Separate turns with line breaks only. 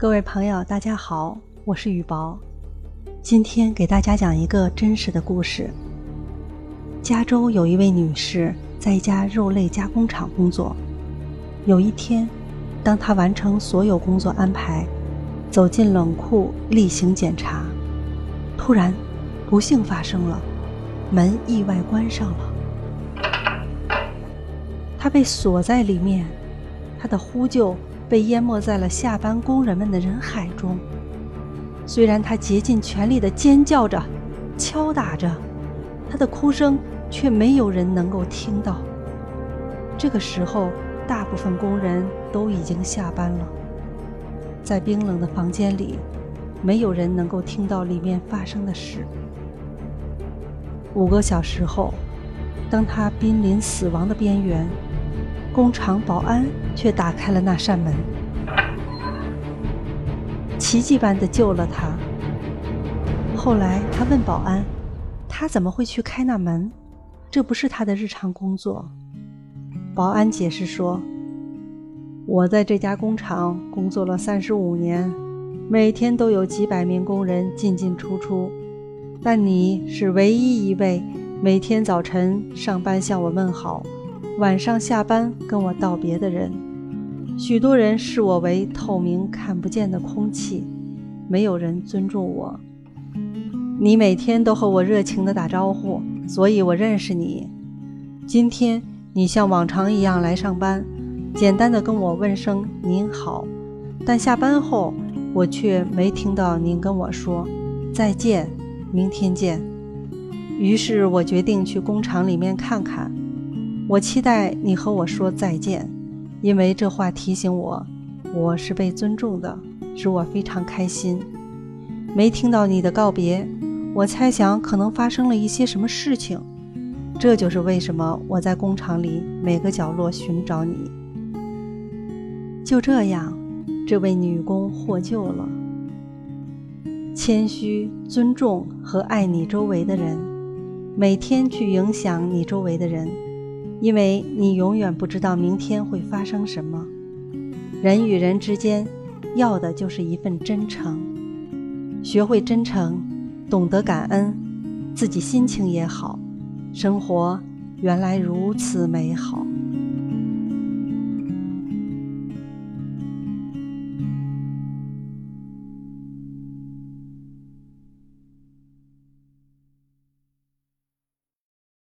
各位朋友，大家好，我是雨薄。今天给大家讲一个真实的故事。加州有一位女士在一家肉类加工厂工作。有一天，当她完成所有工作安排，走进冷库例行检查，突然，不幸发生了，门意外关上了。她被锁在里面，她的呼救。被淹没在了下班工人们的人海中。虽然他竭尽全力地尖叫着、敲打着，他的哭声却没有人能够听到。这个时候，大部分工人都已经下班了。在冰冷的房间里，没有人能够听到里面发生的事。五个小时后，当他濒临死亡的边缘。工厂保安却打开了那扇门，奇迹般的救了他。后来他问保安：“他怎么会去开那门？这不是他的日常工作。”保安解释说：“我在这家工厂工作了三十五年，每天都有几百名工人进进出出，但你是唯一一位每天早晨上班向我问好。”晚上下班跟我道别的人，许多人视我为透明看不见的空气，没有人尊重我。你每天都和我热情地打招呼，所以我认识你。今天你像往常一样来上班，简单的跟我问声您好，但下班后我却没听到您跟我说再见，明天见。于是我决定去工厂里面看看。我期待你和我说再见，因为这话提醒我，我是被尊重的，使我非常开心。没听到你的告别，我猜想可能发生了一些什么事情。这就是为什么我在工厂里每个角落寻找你。就这样，这位女工获救了。谦虚、尊重和爱你周围的人，每天去影响你周围的人。因为你永远不知道明天会发生什么，人与人之间要的就是一份真诚。学会真诚，懂得感恩，自己心情也好，生活原来如此美好。